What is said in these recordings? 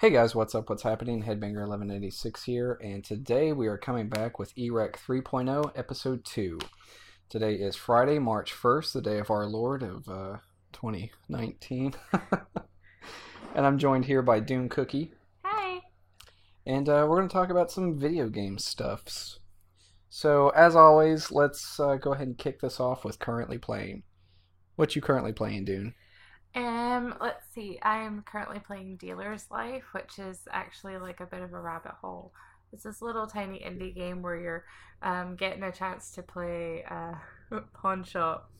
Hey guys, what's up? What's happening? Headbanger 1186 here, and today we are coming back with E-Rekt 3.0, Episode 2. Today is Friday, March 1st, the day of our Lord of uh, 2019. and I'm joined here by Dune Cookie, Hey. and uh, we're going to talk about some video game stuffs. So, as always, let's uh, go ahead and kick this off with currently playing. What you currently playing, Dune? Um, let's see. I am currently playing Dealer's Life, which is actually like a bit of a rabbit hole. It's this little tiny indie game where you're um, getting a chance to play uh, pawn shop,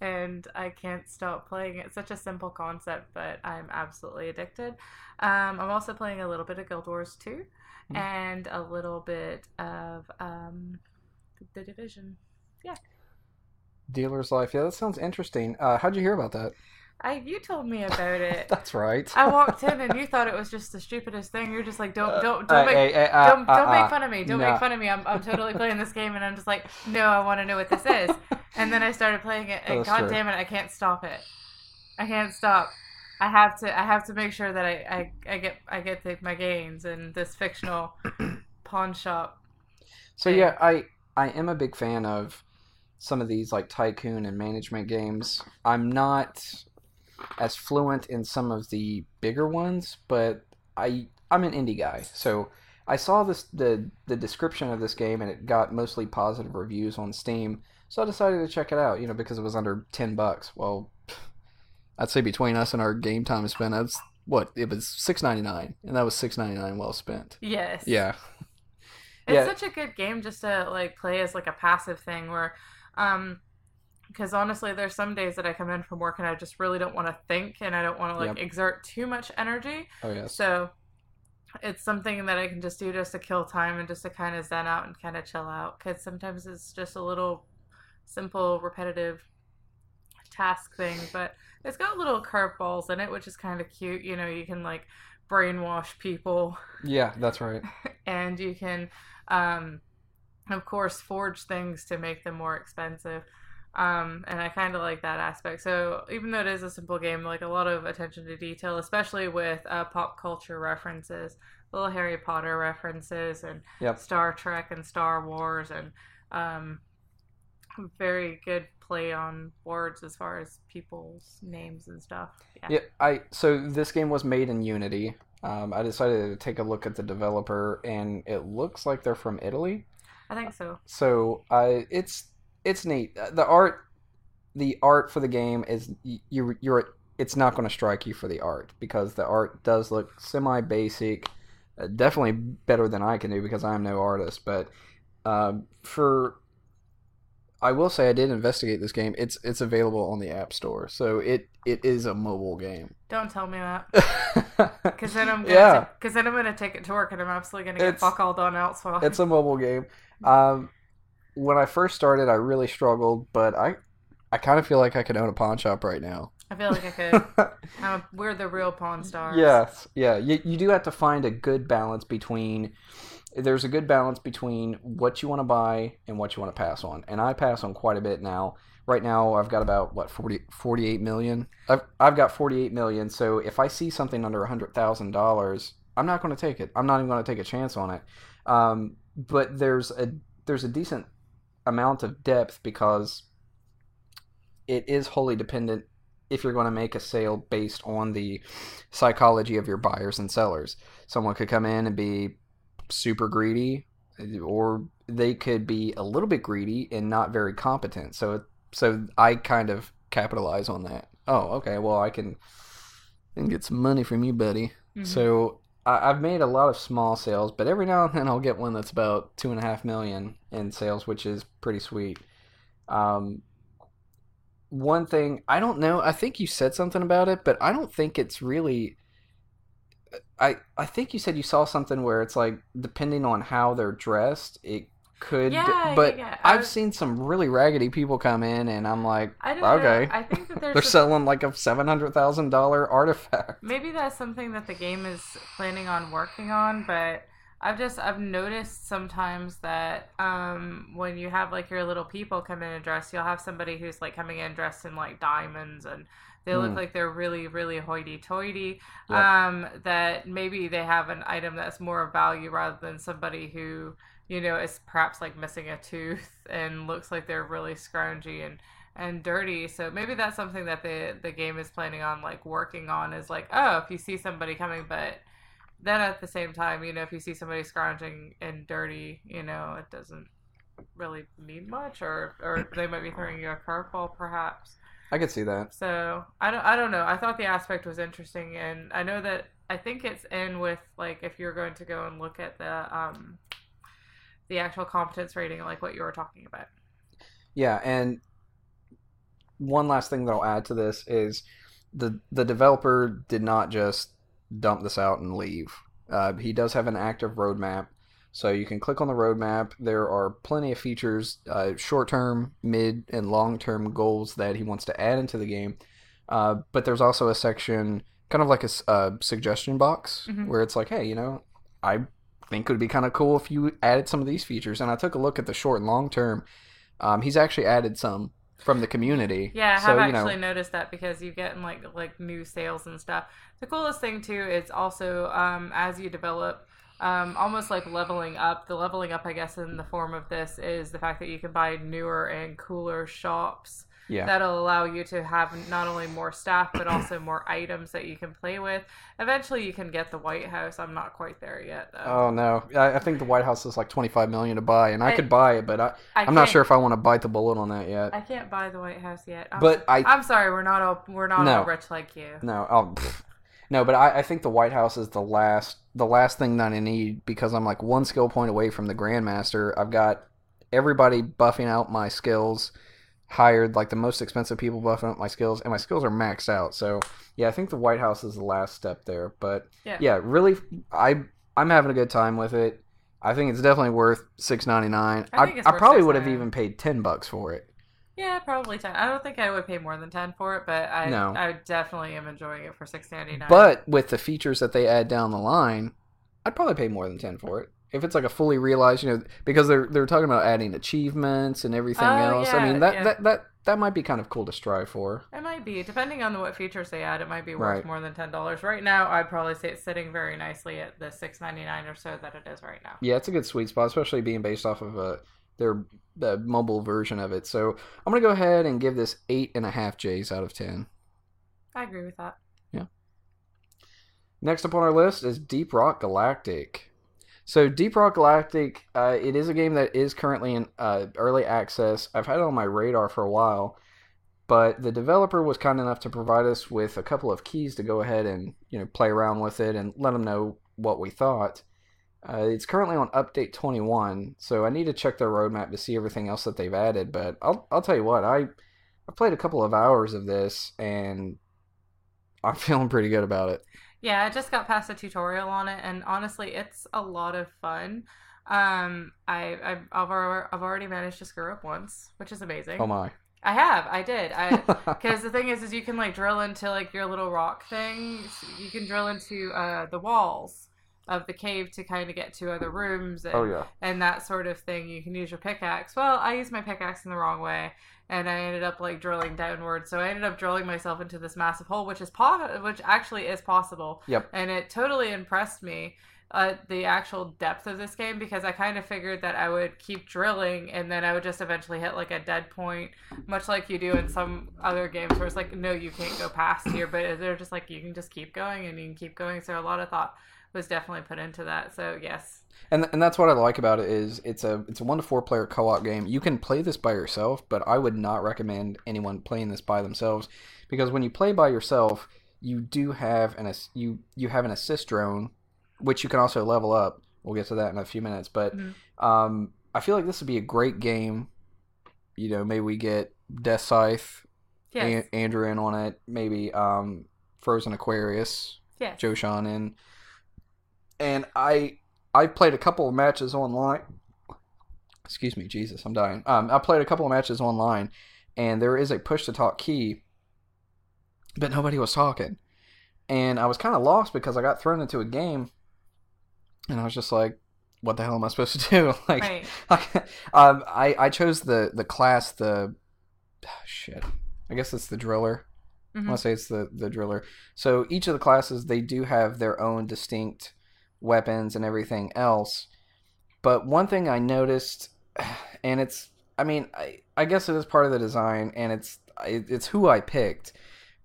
and I can't stop playing. It's such a simple concept, but I'm absolutely addicted. Um, I'm also playing a little bit of Guild Wars 2 Hmm. and a little bit of um, The Division. Yeah. Dealer's Life. Yeah, that sounds interesting. Uh, how'd you hear about that? I you told me about it. That's right. I walked in and you thought it was just the stupidest thing. You're just like, don't, don't, Uh, don't make, hey, hey, uh, don't, uh, don't uh, make fun of me. Don't no. make fun of me. I'm, I'm totally playing this game, and I'm just like, no, I want to know what this is. And then I started playing it, and god true. damn it, I can't stop it. I can't stop. I have to, I have to make sure that I, I, I get, I get the, my gains in this fictional pawn shop. So yeah, I I am a big fan of some of these like tycoon and management games. I'm not as fluent in some of the bigger ones, but I I'm an indie guy. So I saw this the the description of this game and it got mostly positive reviews on Steam. So I decided to check it out, you know, because it was under 10 bucks. Well, I'd say between us and our game time spent, that's what it was 6.99 and that was 6.99 well spent. Yes. Yeah. It's Yeah. such a good game just to like play as like a passive thing where um because honestly there's some days that I come in from work and I just really don't want to think and I don't want to like Yep. exert too much energy. Oh yes. So it's something that I can just do just to kill time and just to kind of zen out and kind of chill out cuz sometimes it's just a little simple repetitive task thing but it's got little curveballs in it which is kind of cute you know you can like brainwash people Yeah, that's right. and you can um of course forge things to make them more expensive um and i kind of like that aspect so even though it is a simple game like a lot of attention to detail especially with uh, pop culture references little harry potter references and Yep. star trek and star wars and um very good play on words as far as people's names and stuff yeah, Yeah, I so this game was made in Unity. Um, I decided to take a look at the developer, and it looks like they're from Italy. i think so So I, it's it's neat. Uh, The art, the art for the game is you you're it's not going to strike you for the art because the art does look semi basic. Uh, definitely better than I can do because I'm no artist, but um, for I will say I did investigate this game. It's it's available on the App Store, so it it is a mobile game. don't tell me that Because then I'm gonna yeah, Because then I'm gonna take it to work and I'm absolutely gonna get fuck all done elsewhere. it's a mobile game. Um, when I first started, I really struggled, but I I kind of feel like I could own a pawn shop right now. I feel like I could. We're the real pawn stars. yes, yeah. You you do have to find a good balance between. There's a good balance between what you want to buy and what you want to pass on, and I pass on quite a bit now. Right now, I've got about what 40, 48 million. I've I've got 48 million. So if I see something under hundred thousand dollars, I'm not going to take it. I'm not even going to take a chance on it. Um, but there's a there's a decent amount of depth because it is wholly dependent if you're going to make a sale based on the psychology of your buyers and sellers. Someone could come in and be super greedy, or they could be a little bit greedy and not very competent. So, it, so I kind of capitalize on that. Oh, okay. Well, I can, can get some money from you, buddy. Mhm. So I, I've made a lot of small sales, but every now and then I'll get one that's about two and a half million in sales, which is pretty sweet. Um, one thing I don't know, I think you said something about it, but I don't think it's really. I I think you said you saw something where it's like depending on how they're dressed, it could. Yeah, but yeah, yeah. I've seen some really raggedy people come in, and I'm like, I don't okay, know. I think that they're selling like a seven hundred thousand dollar artifact. maybe that's something that the game is planning on working on, but I've just I've noticed sometimes that um, when you have like your little people come in and dress, you'll have somebody who's like coming in dressed in like diamonds and They look Mm. like they're really, really hoity-toity. Yep. Um, that maybe they have an item that's more of value rather than somebody who, you know, is perhaps like missing a tooth and looks like they're really scroungy and and dirty. So maybe that's something that the the game is planning on like working on is like, oh, if you see somebody coming, but then at the same time, you know, if you see somebody scrounging and dirty, you know, it doesn't really mean much, or or they might be throwing you a curveball, perhaps. I could see that. So I don't I don't know. I thought the aspect was interesting, and I know that I think it's in with like if you're going to go and look at the um the actual competence rating, like what you were talking about. Yeah, and one last thing that I'll add to this is the the developer did not just dump this out and leave. Uh, he does have an active roadmap, so you can click on the roadmap. There are plenty of features, uh, short term, mid, and long term goals that he wants to add into the game. Uh, but there's also a section, kind of like a, suggestion box, Mhm. where it's like, hey, you know, I think it would be kind of cool if you added some of these features. And I took a look at the short and long term. Um, he's actually added some from the community. Yeah, I so, have know, actually noticed that because you get in like like new sales and stuff. The coolest thing too is also um, as you develop, um, almost like leveling up. The leveling up, I guess, in the form of this is the fact that you can buy newer and cooler shops yeah. that'll allow you to have not only more staff but also more items that you can play with. Eventually, you can get the White House. I'm not quite there yet though. Oh no! I, I think the White House is like twenty five million to buy, and I, I- could buy it, but I, I I'm not sure if I want to bite the bullet on that yet. I can't buy the White House yet. I'm, But I I'm sorry, we're not all we're not No. all rich like you. no, oh, pff. No, but I, I think the White House is the last the last thing that I need because I'm like one skill point away from the Grandmaster. I've got everybody buffing out my skills, hired like the most expensive people buffing up my skills, and my skills are maxed out. So yeah, I think the White House is the last step there. But Yeah. yeah, really, I I'm having a good time with it. I think it's definitely worth six ninety nine. I I, I probably would have $6.99. even paid ten bucks for it. Yeah, probably ten. I don't think I would pay more than ten for it, but I No. I definitely am enjoying it for six ninety nine. But with the features that they add down the line, I'd probably pay more than ten for it. If it's like a fully realized, you know, because they're they're talking about adding achievements and everything Oh, else. yeah, I mean that, yeah. that that that might be kind of cool to strive for. it might be depending on what features they add. It might be worth Right. more than ten dollars. Right now, I'd probably say it's sitting very nicely at the six ninety nine or so that it is right now. Yeah, it's a good sweet spot, especially being based off of uh, their the mobile version of it. So I'm gonna go ahead and give this eight and a half J's out of ten. I agree with that. Yeah. Next up on our list is Deep Rock Galactic. So Deep Rock Galactic, uh, it is a game that is currently in uh, early access. I've had it on my radar for a while, but the developer was kind enough to provide us with a couple of keys to go ahead and you know play around with it and let them know what we thought. Uh, it's currently on update 21, so I need to check their roadmap to see everything else that they've added. But I'll I'll tell you what, I I played a couple of hours of this and I'm feeling pretty good about it. Yeah, I just got past a tutorial on it, and honestly, it's a lot of fun. Um, I I've I've already managed to screw up once, which is amazing. Oh my. I have, I did. I Because the thing is, is you can like drill into like your little rock thing. You can drill into uh, the walls of the cave to kind of get to other rooms and, oh yeah. and that sort of thing. You can use your pickaxe. Well, I used my pickaxe in the wrong way, and I ended up like drilling downward. So I ended up drilling myself into this massive hole, which is po- which actually is possible. Yep. And it totally impressed me. Uh, the actual depth of this game because I kind of figured that I would keep drilling and then I would just eventually hit like a dead point, much like you do in some other games where it's like, no, you can't go past here, but they're just like, you can just keep going and you can keep going. So a lot of thought was definitely put into that. So yes, And and that's what I like about it is it's a it's a one to four player co op game. You can play this by yourself, but I would not recommend anyone playing this by themselves because when you play by yourself, you do have an you you have an assist drone, which you can also level up. We'll get to that in a few minutes, but Mhm. um, I feel like this would be a great game. You know, maybe we get Death Scythe, yes, An- Andrew in on it, maybe um, Frozen Aquarius, yes. Joe Sean in. And I I played a couple of matches online. Excuse me, Jesus, I'm dying. Um, I played a couple of matches online, and there is a push to talk key, but nobody was talking, and I was kind of lost because I got thrown into a game, and I was just like, "What the hell am I supposed to do?" like, Right. um, I I chose the the class the shit. I guess it's the driller. I Mhm. want to say it's the the driller. So each of the classes they do have their own distinct weapons and everything else. But one thing I noticed, and it's I mean I I guess it is part of the design, and it's it, it's who I picked.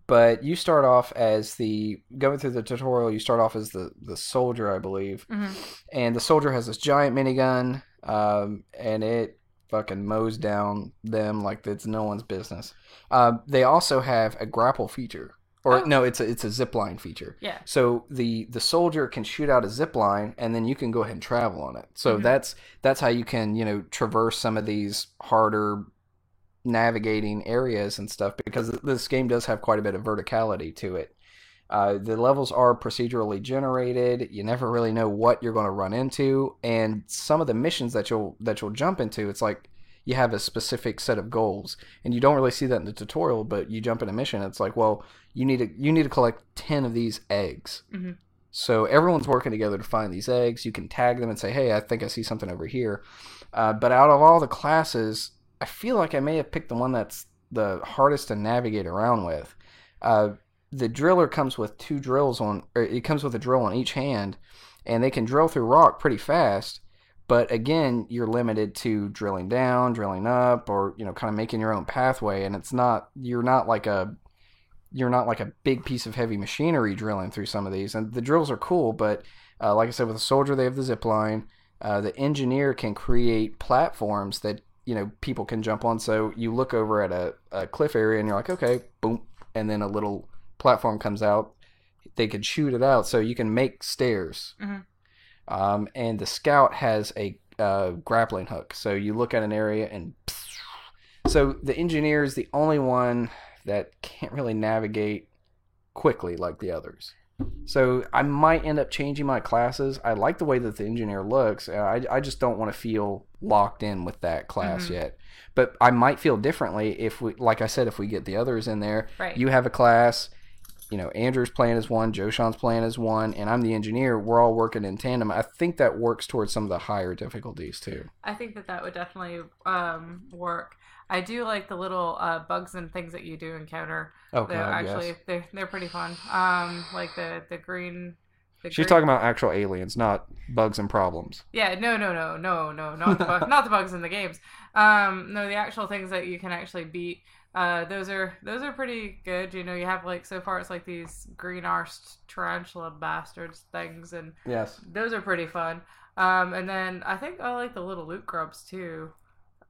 But you start off as the going through the tutorial. You start off as the the soldier, I believe, Mhm. and the soldier has this giant minigun, um, and it fucking mows down them like it's no one's business. Um, they also have a grapple feature, or Oh. no, it's a it's a zip line feature. Yeah. So the the soldier can shoot out a zip line, and then you can go ahead and travel on it. So Mhm. that's that's how you can you know traverse some of these harder navigating areas and stuff because this game does have quite a bit of verticality to it. Uh, the levels are procedurally generated. You never really know what you're going to run into, and some of the missions that you'll that you'll jump into, it's like you have a specific set of goals, and you don't really see that in the tutorial. But you jump in a mission, it's like, well, you need to you need to collect ten of these eggs. Mhm. So everyone's working together to find these eggs. You can tag them and say, hey, I think I see something over here. Uh, but out of all the classes, I feel like I may have picked the one that's the hardest to navigate around with. Uh, the driller comes with two drills on, or it comes with a drill on each hand, and they can drill through rock pretty fast. But again, you're limited to drilling down, drilling up, or you know, kind of making your own pathway. And it's not you're not like a you're not like a big piece of heavy machinery drilling through some of these. And the drills are cool, but uh, like I said, with a soldier, they have the zip line. Uh, the engineer can create platforms that you know people can jump on. So you look over at a, a cliff area and you're like, okay, boom, and then a little platform comes out. They could shoot it out, so you can make stairs. Mhm. Um, and the scout has a uh, grappling hook, so you look at an area and. So the engineer is the only one that can't really navigate quickly like the others. So I might end up changing my classes. I like the way that the engineer looks. uh, I, I just don't want to feel locked in with that class Mhm. yet. But I might feel differently if we, like I said, if we get the others in there. Right. You have a class. You know, Andrew's plan is one, Joe Sean's playing as one, and I'm the engineer. We're all working in tandem. I think that works towards some of the higher difficulties too. I think that that would definitely um, work. I do like the little uh, bugs and things that you do encounter. Oh They're god, actually yes. they're they're pretty fun. Um, like the the green. The She's green- talking about actual aliens, not bugs and problems. Yeah, no, no, no, no, no, not the bug, not the bugs in the games. Um, no, the actual things that you can actually beat. Uh, those are those are pretty good. You know, you have like so far it's like these green arsed tarantula bastards things, and Yes. those are pretty fun. Um, and then I think I like the little loot grubs too.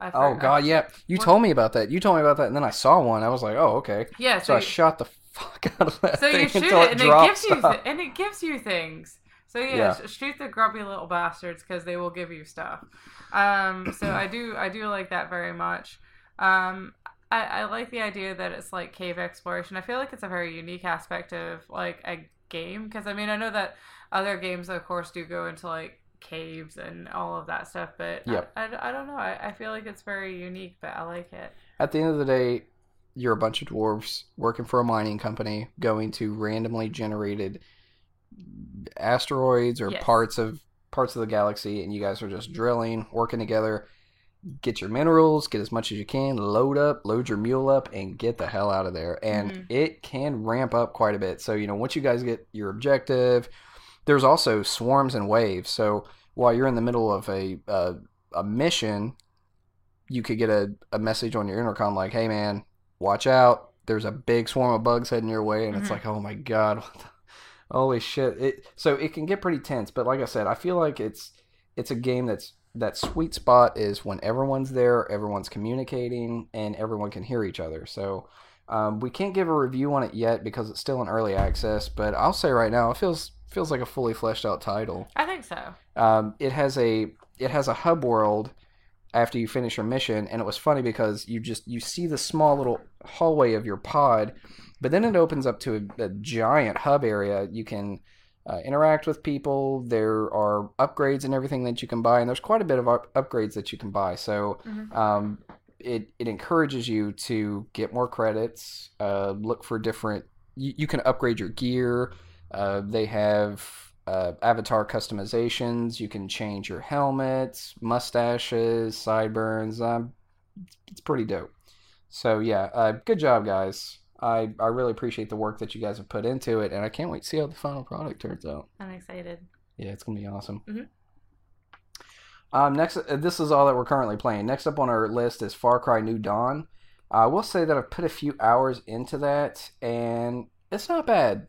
I Oh god, yeah. You What- told me about that. You told me about that, and then I saw one. I was like, oh okay. yeah. So So, I shot the fuck out of that so you shoot until it, and it gives you th- and it gives you things. So yeah, Yeah. sh- shoot the grubby little bastards because they will give you stuff. Um, so I do I do like that very much. Um, I, I like the idea that it's like cave exploration. I feel like it's a very unique aspect of like a game because I mean I know that other games of course do go into like caves and all of that stuff, but I- I, I, don't know. I, I feel like it's very unique, but I like it. At the end of the day, you're a bunch of dwarves working for a mining company, going to randomly generated asteroids or Yes. parts of parts of the galaxy, and you guys are just drilling, working together. Get your minerals, get as much as you can, load up, load your mule up, and get the hell out of there. And Mhm. it can ramp up quite a bit. So, you know, once you guys get your objective, there's also swarms and waves. So while you're in the middle of a uh, a mission, you could get a, a message on your intercom like, "Hey man, watch out! There's a big swarm of bugs heading your way," and it's Mhm. like, "Oh my god, holy shit!" It so it can get pretty tense. But like I said, I feel like it's it's a game that's that sweet spot is when everyone's there, everyone's communicating, and everyone can hear each other. So. Um, we can't give a review on it yet because it's still in early access, but I'll say right now it feels feels like a fully fleshed out title. I think so. Um, it has a it has a hub world after you finish your mission, and it was funny because you just you see the small little hallway of your pod, but then it opens up to a, a giant hub area. You can uh, interact with people. There are upgrades and everything that you can buy, and there's quite a bit of up- upgrades that you can buy. So Mhm. um, it it encourages you to get more credits. Uh, look for different. You, you can upgrade your gear. Uh, they have uh, avatar customizations. You can change your helmets, mustaches, sideburns. Um, it's pretty dope. So yeah, uh, good job, guys. I I really appreciate the work that you guys have put into it, and I can't wait to see how the final product turns out. I'm excited. Yeah, it's gonna be awesome. Mhm. Um, next, uh, this is all that we're currently playing. Next up on our list is Far Cry New Dawn. I will say that I've put a few hours into that, and it's not bad.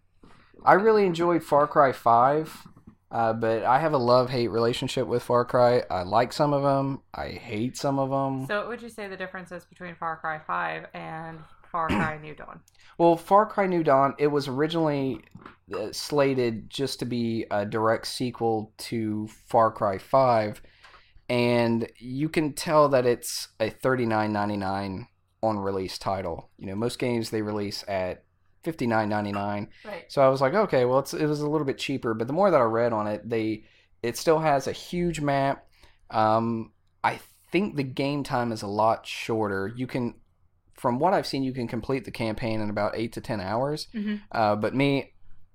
I really enjoyed Far Cry Five, uh, but I have a love hate relationship with Far Cry. I like some of them, I hate some of them. So, what would you say the difference is between Far Cry 5 and Far Cry New Dawn? Well, Far Cry New Dawn, it was originally uh, slated just to be a direct sequel to Far Cry 5, and you can tell that it's a $39.99 on release title. You know, most games they release at $59.99. Right. So I was like, okay, well, it's, it was a little bit cheaper, but the more that I read on it, they it still has a huge map. Um, I think the game time is a lot shorter. You can, from what I've seen, you can complete the campaign in about eight to ten hours. Mhm. Uh, but me,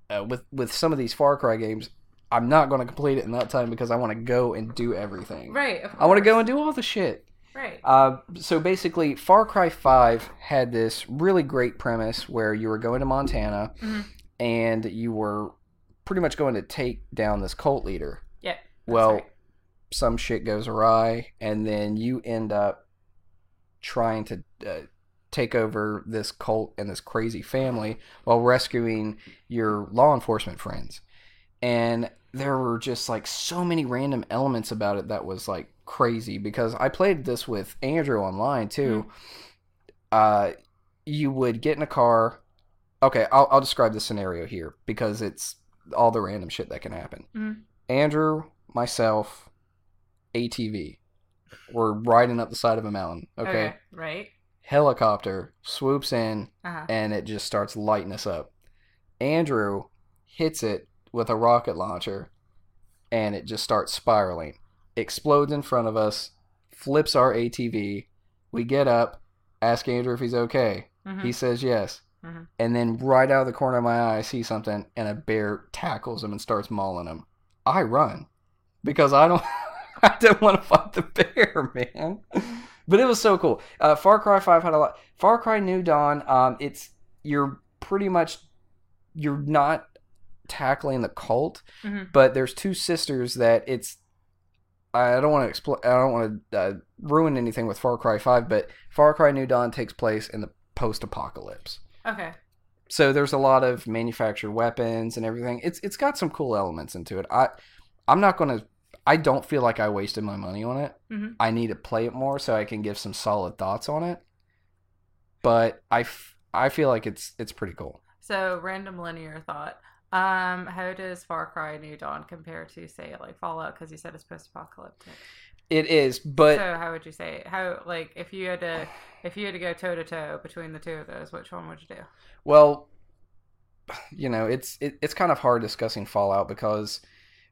uh, with with some of these Far Cry games, I'm not going to complete it in that time because I want to go and do everything. Right. I want to go and do all the shit. Right. Uh, so basically, Far Cry 5 had this really great premise where you were going to Montana Mhm. and you were pretty much going to take down this cult leader. That's Well, right. some shit goes awry, and then you end up trying to uh, take over this cult and this crazy family while rescuing your law enforcement friends. And there were just like so many random elements about it that was like crazy because I played this with Andrew online too. Uh, you would get in a car. Okay, I'll, I'll describe the scenario here because it's all the random shit that can happen. Mhm. Andrew, myself, ATV. We're riding up the side of a mountain. Okay. Right. Helicopter swoops in Uh-huh. and it just starts lighting us up. Andrew hits it with a rocket launcher and it just starts spiraling. Explodes in front of us, flips our ATV. We get up, ask Andrew if he's okay. Mhm. He says yes. Mhm. And then right out of the corner of my eye, I see something, and a bear tackles him and starts mauling him. I run because I don't, I don't want to fight the bear, man. But it was so cool. Uh, Far Cry Five had a lot. Far Cry New Dawn. Um, it's you're pretty much you're not tackling the cult, Mhm. but there's two sisters that it's. I don't want to expl- I don't want to uh, ruin anything with Far Cry Five, but Far Cry New Dawn takes place in the post-apocalypse. Okay. So there's a lot of manufactured weapons and everything. It's it's got some cool elements into it. I I'm not gonna. I don't feel like I wasted my money on it. Mhm. I need to play it more so I can give some solid thoughts on it. But I, f- I feel like it's it's pretty cool. So, random linear thought. Um, how does Far Cry New Dawn compare to, say, like Fallout? Because you said it's post-apocalyptic. It is, but so, how would you say it? how like if you had to if you had to go toe to toe between the two of those, which one would you do? well, you know, it's it, it's kind of hard discussing Fallout because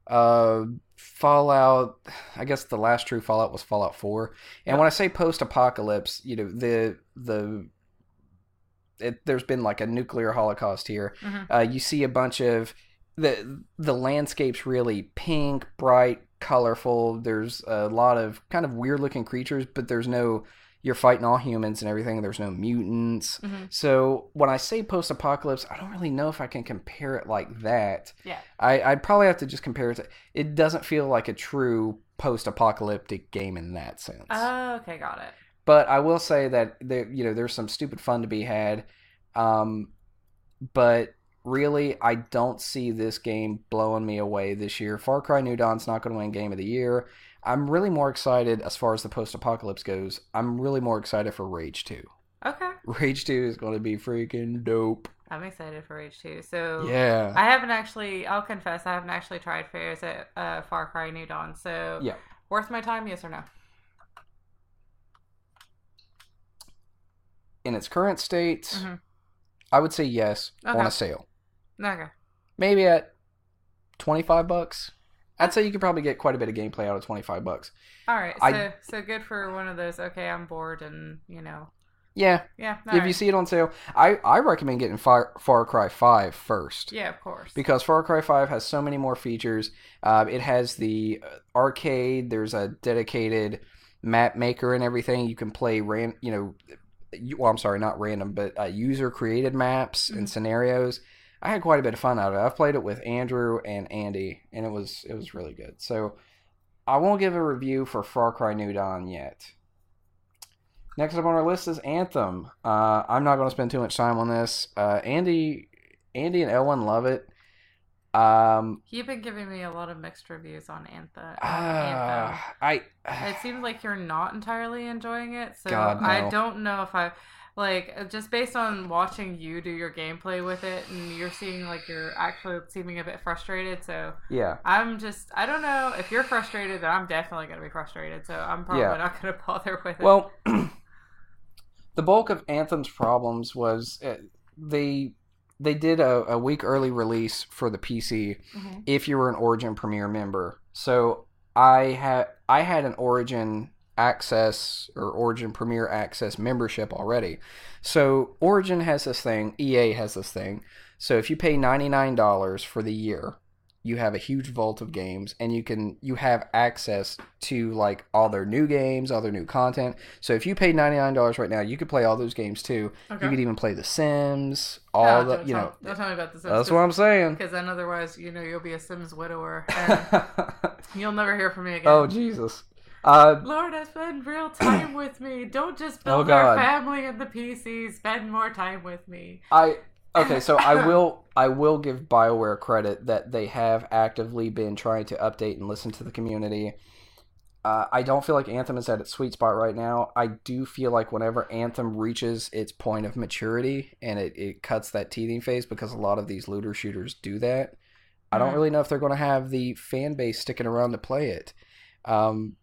uh Fallout I guess the last true Fallout was Fallout 4. And when I say post-apocalypse, you know, the the it, there's been like a nuclear holocaust here. Mhm. Uh, you see a bunch of the the landscape's really pink, bright, colorful. There's a lot of kind of weird looking creatures, but there's no you're fighting all humans and everything. There's no mutants. Mhm. So when I say post apocalypse, I don't really know if I can compare it like that. Yeah. I, I'd probably have to just compare it to it doesn't feel like a true post apocalyptic game in that sense. Oh, okay, got it. But I will say that there, you know, there's some stupid fun to be had. Um, but really, I don't see this game blowing me away this year. Far Cry New Dawn's not going to win Game of the Year. I'm really more excited as far as the post-apocalypse goes. I'm really more excited for Rage 2. Okay, Rage 2 is going to be freaking dope. I'm excited for Rage 2. So Yeah. I haven't actually. I'll confess, I haven't actually tried Fairs at uh, Far Cry New Dawn. So Yeah. worth my time? Yes or no? In its current state, Mhm. I would say yes on a sale. Okay. Maybe at 25 bucks. I'd say you could probably get quite a bit of gameplay out of 25 bucks. All right. So I- so good for one of those. Okay, I'm bored, and you know, Yeah, yeah. if you see it on sale, I, I recommend getting Far, Far Cry 5 first. yeah, of course. Because Far Cry 5 has so many more features. Uh, it has the arcade, there's a dedicated map maker and everything. You can play, ran, you know, well, I'm sorry, not random, but uh, user created maps Mhm. and scenarios. I had quite a bit of fun out of it. I've played it with Andrew and Andy, and it was it was really good. So I won't give a review for Far Cry New Dawn yet. Next up on our list is Anthem. Uh, I'm not going to spend too much time on this. Uh, Andy, Andy and Ellen love it. Um, You've been giving me a lot of mixed reviews on Anthem. uh, Anthem. I It seems like you're not entirely enjoying it, so God, no. I don't know if I like uh, just based on watching you do your gameplay with it, and you're seeing like you're actually seeming a bit frustrated. So yeah. I'm just I don't know if you're frustrated, then I'm definitely gonna be frustrated. So I'm probably Yeah. not gonna bother with it. Well, the bulk of Anthem's problems was uh, they they did a, a week early release for the PC Mhm. if you were an Origin Premier member. So I had I had an Origin Access or Origin Premier Access membership already. So Origin has this thing, EA has this thing. So if you pay ninety nine dollars for the year, you have a huge vault of games and you can you have access to like all their new games, all their new content. So if you pay ninety nine dollars right now, you could play all those games too. okay. You could even play The Sims, all No, the don't you tell, know. don't tell me about this. That's what I'm saying. Because then otherwise, you know, you'll be a Sims widower, and you'll never hear from me again. oh Jesus. Uh, Lord, spend real time with me. Don't just Oh, build our family in the PC. Spend more time with me. I okay, so I will I will give BioWare credit that they have actively been trying to update and listen to the community. Uh, I don't feel like Anthem is at its sweet spot right now. I do feel like whenever Anthem reaches its point of maturity and it, it cuts that teething phase, because a lot of these looter shooters do that, I don't Mhm. really know if they're going to have the fan base sticking around to play it. Um,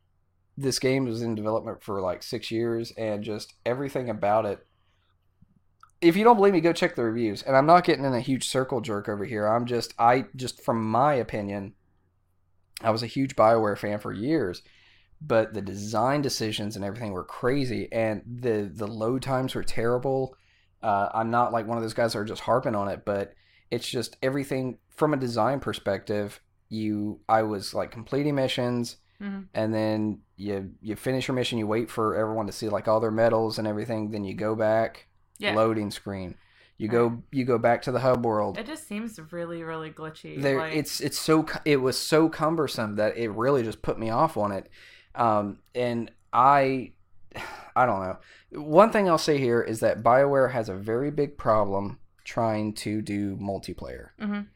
this game was in development for like six years, and just everything about it if you don't believe me, go check the reviews. And I'm not getting in a huge circle jerk over here. I'm just, I just, from my opinion, I was a huge Bioware fan for years, but the design decisions and everything were crazy, and the the load times were terrible. Uh, I'm not like one of those guys that are just harping on it, but it's just everything from a design perspective. You, I was like completing missions, Mhm. and then you you finish your mission. You wait for everyone to see like all their medals and everything. Then you go back Yeah. loading screen. You go you go back to the hub world. It just seems really, really glitchy. There, like, it's it's so it was so cumbersome that it really just put me off on it. Um, and I, I don't know. One thing I'll say here is that Bioware has a very big problem trying to do multiplayer, Mhm.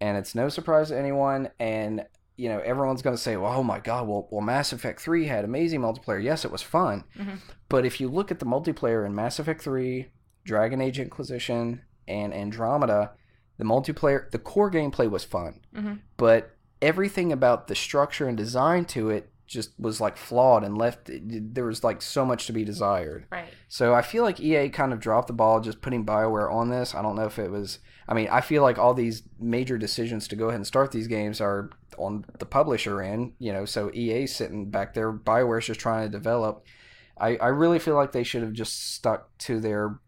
and it's no surprise to anyone. And you know everyone's going to say, "Well, oh my God, well, well, Mass Effect Three had amazing multiplayer. Yes, it was fun, Mhm. but if you look at the multiplayer in Mass Effect Three, Dragon Age Inquisition, and Andromeda, the multiplayer, the core gameplay was fun, Mhm. but everything about the structure and design to it just was like flawed and left. There was like so much to be desired. right. So I feel like EA kind of dropped the ball just putting BioWare on this. I don't know if it was. I mean, I feel like all these major decisions to go ahead and start these games are on the publisher end, you know. So EA's sitting back there. BioWare's just trying to develop. I, I really feel like they should have just stuck to their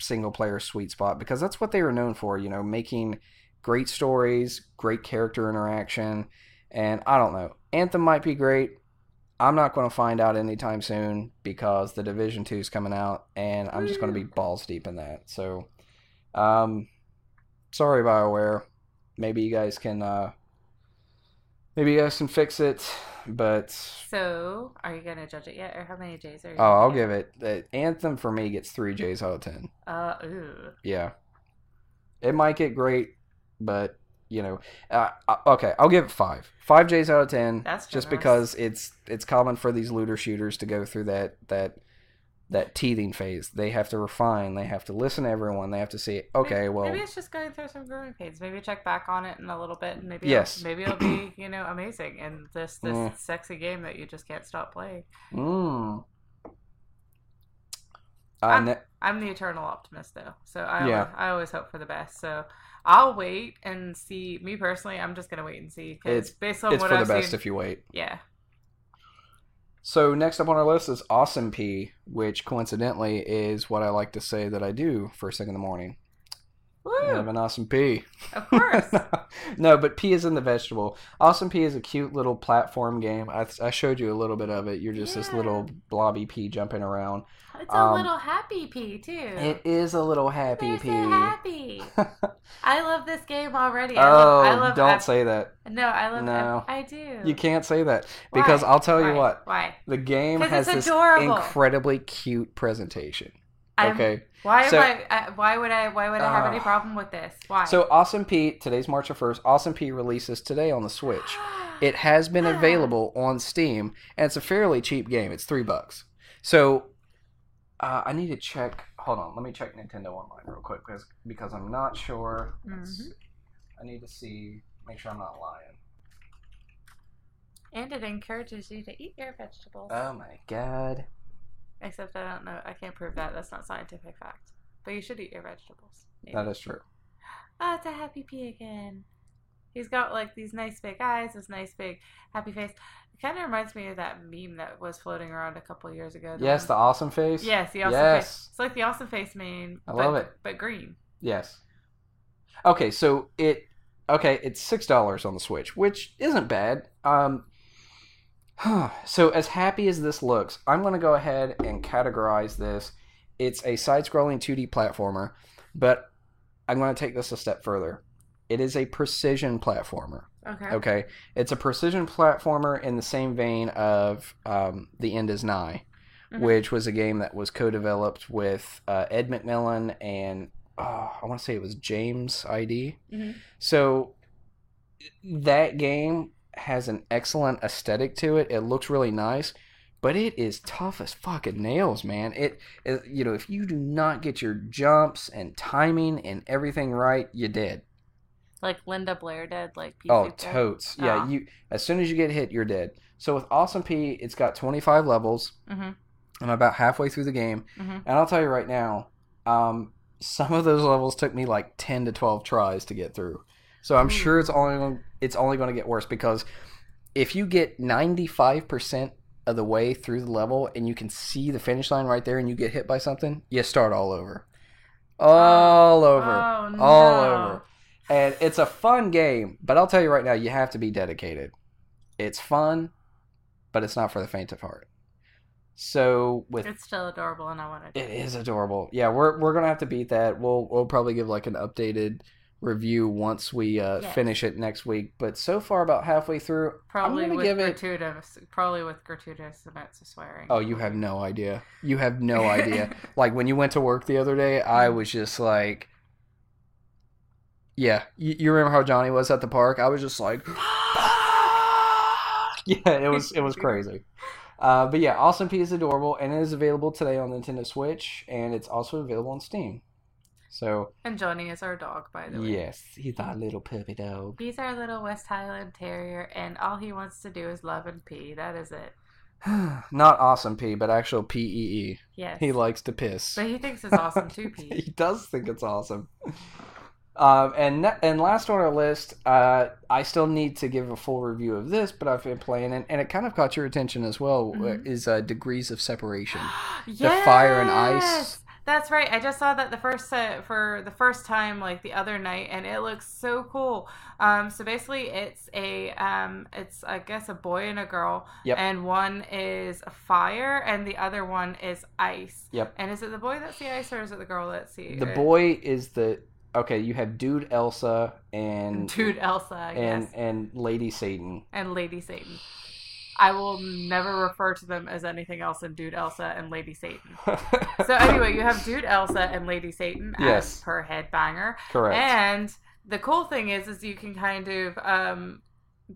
single player sweet spot because that's what they were known for, you know, making great stories, great character interaction. And I don't know. Anthem might be great. I'm not going to find out anytime soon because the Division 2 is coming out and I'm just going to be balls deep in that. So, um, sorry, BioWare. Maybe you guys can, uh, maybe you guys can fix it, but So, are you gonna judge it yet, or how many J's are you? oh, I'll give it. The Anthem for me gets three J's out of 10. Uh, ooh. Yeah. It might get great, but you know, uh, uh, okay, I'll give it five. Five J's out of ten. That's just because it's it's common for these looter shooters to go through that that that teething phase. They have to refine. They have to listen to everyone. They have to see. Okay, maybe, well, maybe it's just going through some growing pains. Maybe check back on it in a little bit, and maybe Yes. it'll, maybe it'll be you know amazing And this this Mm. sexy game that you just can't stop playing. mm. Uh, I'm- ne- I'm the eternal optimist though, so I Yeah. always, I always hope for the best. So I'll wait and see. Me personally, I'm just gonna wait and see because It's- based on it's what for the I've best seen, if you wait. yeah, So next up on our list is Awesome Pea, which coincidentally is what I like to say that I do first thing in the morning. Woo! have an awesome pea. Of course. no, but pea is in the vegetable. Awesome pea is a cute little platform game. I, I showed you a little bit of it. You're just this little blobby pea jumping around. It's a Um, little happy pea too. It is a little happy They're pea. so happy. I love this game already. oh, love, I love don't say that. No, I love. No. I do. You can't say that because Why? I'll tell you what. Why? The game has this adorable. incredibly cute presentation. I'm- Okay. Why So- am I? Uh, why would I? Why would I have any problem with this? Why? So Awesome Pea, today's March first. Awesome Pea releases today on the Switch. It has been available on Steam, and it's a fairly cheap game. It's three bucks. So uh, I need to check. Hold on, let me check Nintendo Online real quick because because I'm not sure. Mhm. I need to see, make sure I'm not lying. and it encourages you to eat your vegetables. Oh my god. Except I don't know. I can't prove that. That's not scientific fact. But you should eat your vegetables. Maybe. That is true. Oh, it's a happy pea again. He's got like these nice big eyes, this nice big happy face. It kind of reminds me of that meme that was floating around a couple years ago. the Yes, the awesome face. yes, the awesome Yes. face. It's like the awesome face meme. I but, love it. but green. Yes. Okay, so it okay, it's six dollars on the Switch, which isn't bad. Um so as happy as this looks, I'm gonna go ahead and categorize this. It's a side-scrolling 2D platformer, but I'm gonna take this a step further. It is a precision platformer. Okay. Okay, it's a precision platformer in the same vein of um, The End Is Nigh, Mhm. which was a game that was co-developed with uh, Ed McMillen and uh, I want to say it was James ID. Mhm. So that game has an excellent aesthetic to it. It looks really nice, but it is tough as fucking nails, man. It, it you know if you do not get your jumps and timing and everything right, you're dead. Like Linda Blair did, like PC Oh, totes. Yeah, Ah. you as soon as you get hit, you're dead. So with Awesome Pea, it's got 25 levels. Mhm. I'm about halfway through the game, Mhm. and I'll tell you right now, um, some of those levels took me like 10 to 12 tries to get through. So I'm sure it's only it's only going to get worse because if you get 95% of the way through the level and you can see the finish line right there and you get hit by something, you start all over. Oh, all oh, over. Oh, no. all over. And it's a fun game, but I'll tell you right now, you have to be dedicated. It's fun, but it's not for the faint of heart. So with It's still adorable, and I want to. it is adorable. Yeah, we're we're gonna have to beat that. We'll we'll probably give like an updated review once we uh, Yes. finish it next week. But so far, about halfway through, Probably I'm with give it. gratuitous, probably with gratuitous amounts of swearing. Oh, you have no idea. You have no idea. like when you went to work the other day, I was just like, yeah. You, you remember how Johnny was at the park? I was just like, yeah, it was it was crazy. Uh, but yeah, Awesome Pea is adorable and it is available today on Nintendo Switch, and it's also available on Steam. So And Johnny is our dog, by the way. yes, he's our little puppy dog. He's our little West Highland Terrier, and all he wants to do is love and pee. That is it. Not Awesome pee, but actual P E E. Yes. He likes to piss. but he thinks it's awesome too, he does think it's awesome. Um, and ne- and last on our list, uh, I still need to give a full review of this, but I've been playing it, and it kind of caught your attention as well. Mhm. Is uh, Degrees of Separation. yes! fire and ice. That's right. I just saw that the first set for the first time, like the other night, and it looks so cool. Um, so basically, it's a um, it's I guess a boy and a girl, Yep. and one is fire, and the other one is ice. Yep. And is it the boy that's the ice, or is it the girl that's the ice? The boy is the okay. You have Dude Elsa and Dude Elsa, I and guess, and Lady Satan. and Lady Satan. I will never refer to them as anything else than Dude Elsa and Lady Satan. So anyway, you have Dude Elsa and Lady Satan as Yes. per headbanger. correct. And the cool thing is, is you can kind of um,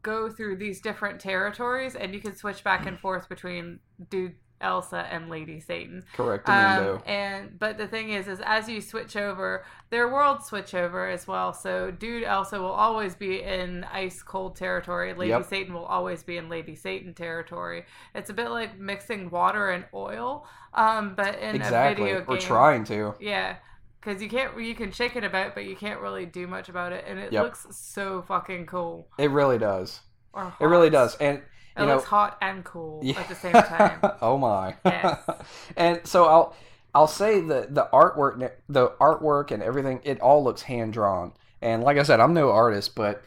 go through these different territories, and you can switch back and forth between Dude Elsa and Lady Satan. correct. Um, and but the thing is, is as you switch over, their worlds switch over as well. So Dude Elsa will always be in ice cold territory. Lady Yep. Satan will always be in Lady Satan territory. It's a bit like mixing water and oil, um, but in exactly. a video We're trying to. Yeah, because you can't you can shake it a bit, but you can't really do much about it, and it Yep. looks so fucking cool. It really does. Or It really does. And It you know, looks hot and cool Yeah. at the same time. oh my. Yes. and so I'll I'll say the the artwork, the artwork and everything, it all looks hand drawn. And like I said, I'm no artist, but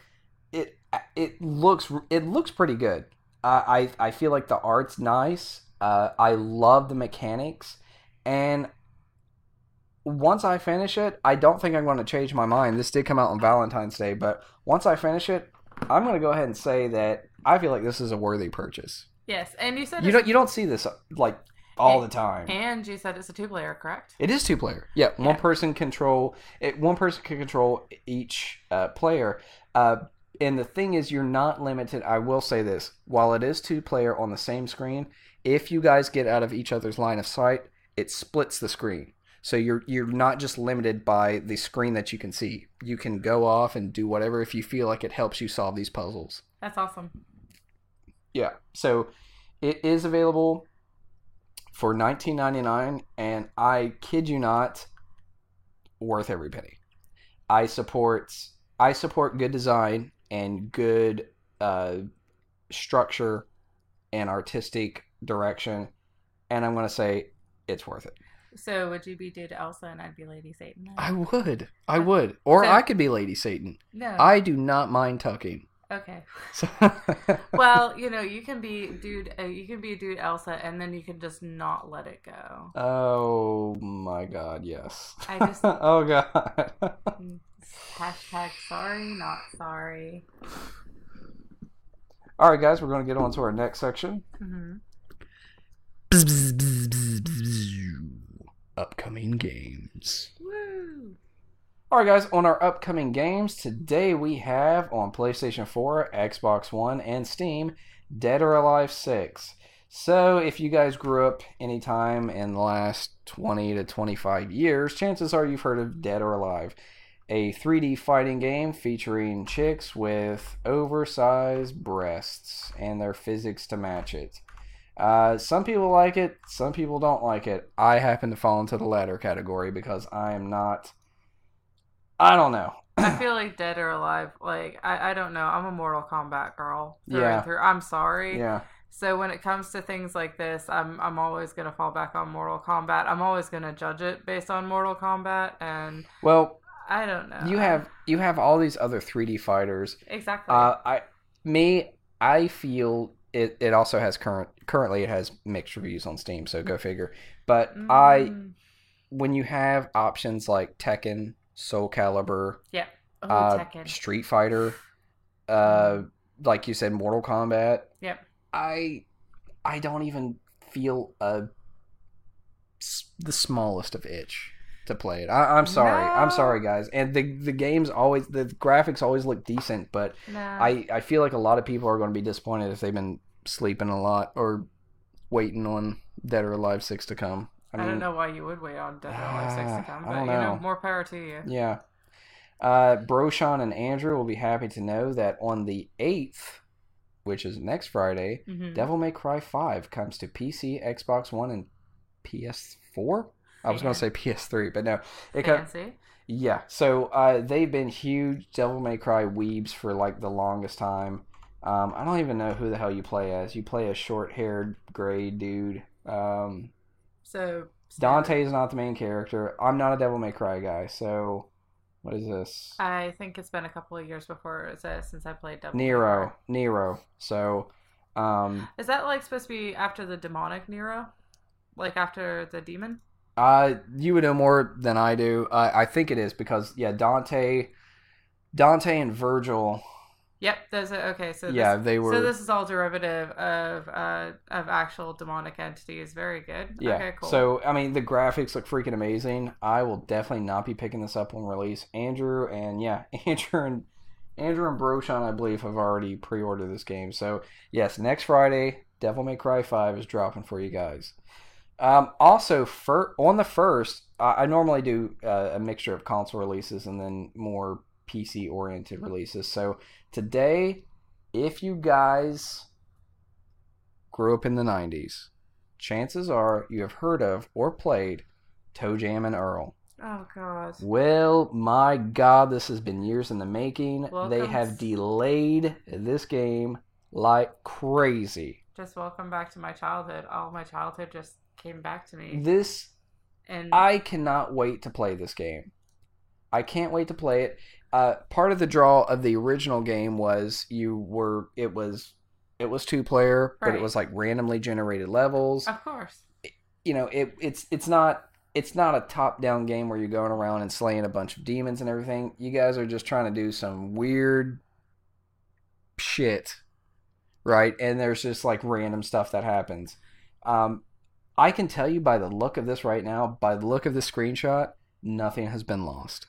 it it looks it looks pretty good. I I, I feel like the art's nice. Uh, I love the mechanics, and once I finish it, I don't think I'm going to change my mind. This did come out on Valentine's Day, but once I finish it, I'm going to go ahead and say that I feel like this is a worthy purchase. Yes, and you said You don't you don't see this like all And- the time. and you said it's a two player, correct? It is two player. Yeah, one Yeah. person control it. One person can control each uh, player. Uh, and the thing is, you're not limited. I will say this: while it is two player on the same screen, if you guys get out of each other's line of sight, it splits the screen. So you're you're not just limited by the screen that you can see. You can go off and do whatever if you feel like it helps you solve these puzzles. That's awesome. Yeah. So it is available for 19.99 and I kid you not worth every penny. I support I support good design and good uh, structure and artistic direction and I'm going to say it's worth it. So would you be Dude Elsa and I'd be Lady Satan? then? I would. I would. Or So- I could be Lady Satan. no. I do not mind tucking. Okay. So Well, you know, you can be dude. Uh, you can be a Dude Elsa, and then you can just not let it go. Oh my god, yes. I just- oh god. Hashtag sorry, not sorry. All right, guys, we're going to get on to our next section. hmm Upcoming games. Woo! All right, guys, on our upcoming games, today we have on PlayStation 4, Xbox One, and Steam Dead or Alive 6. So, if you guys grew up anytime in the last 20 to 25 years, chances are you've heard of Dead or Alive, a 3D fighting game featuring chicks with oversized breasts and their physics to match it. Uh, some people like it, some people don't like it. I happen to fall into the latter category because I am not. I don't know. I feel like Dead or Alive. Like I, I don't know. I'm a Mortal Kombat girl. Through Yeah. And through. I'm sorry. Yeah. So when it comes to things like this, I'm I'm always gonna fall back on Mortal Kombat. I'm always gonna judge it based on Mortal Kombat, and Well, I don't know. you have you have all these other 3D fighters. exactly. Uh, I me I feel it. It also has current currently it has mixed reviews on Steam. So go figure. But I Mm. when you have options like Tekken, Soul Calibur, yeah. Oh, uh, Street Fighter, uh, like you said, Mortal Kombat. Yep. I I don't even feel a the smallest of itch to play it. I, I'm sorry. I'm sorry, guys. And the the games always the graphics always look decent, but No. I I feel like a lot of people are going to be disappointed if they've been sleeping a lot or waiting on Dead or Alive six to come. I, don't know why you would wait on Dead or Alive Six Ah, to come, I but don't you know, know. more power to you. Yeah. Uh, Broshan and Andrew will be happy to know that on the 8th, which is next Friday, Mhm. Devil May Cry 5 comes to PC, Xbox One, and PS4? I was going to say PS3, but no. It co- Fancy. yeah, so uh, they've been huge Devil May Cry weebs for like the longest time. Um, I don't even know who the hell you play as. You play a short haired gray dude. Um, So Dante is not the main character. I'm not a Devil May Cry guy, so what is this? I think it's been a couple of years before it since I played Devil May Nero, Cry. Nero. So, um, Is that like supposed to be after the demonic Nero? Like after the demon? uh, you would know more than I do. Uh, I think it is because yeah, Dante, Dante and Vergil. Yep, those are okay. So yeah, this, they were. so this is all derivative of uh of actual demonic entities. Very good. yeah. Okay, cool. So I mean, the graphics look freaking amazing. I will definitely not be picking this up on release. Andrew and yeah, Andrew and Andrew and Broshan, I believe, have already pre-ordered this game. So yes, next Friday, Devil May Cry Five is dropping for you guys. Um, also, for, on the first, I, I normally do uh, a mixture of console releases and then more PC oriented releases. So today, if you guys grew up in the 90s, chances are you have heard of or played ToeJam and Earl. oh god. Well, my God, this has been years in the making. they have delayed this game like crazy. Just welcome back to my childhood. All my childhood just came back to me. This and I cannot wait to play this game. I can't wait to play it. Uh, part of the draw of the original game was you were it was it was two player, but it was like randomly generated levels. of course, You know, it it's it's not it's not a top down game where you're going around and slaying a bunch of demons and everything. You guys are just trying to do some weird shit, right? And there's just like random stuff that happens. Um, I can tell you by the look of this right now, by the look of this screenshot, nothing has been lost.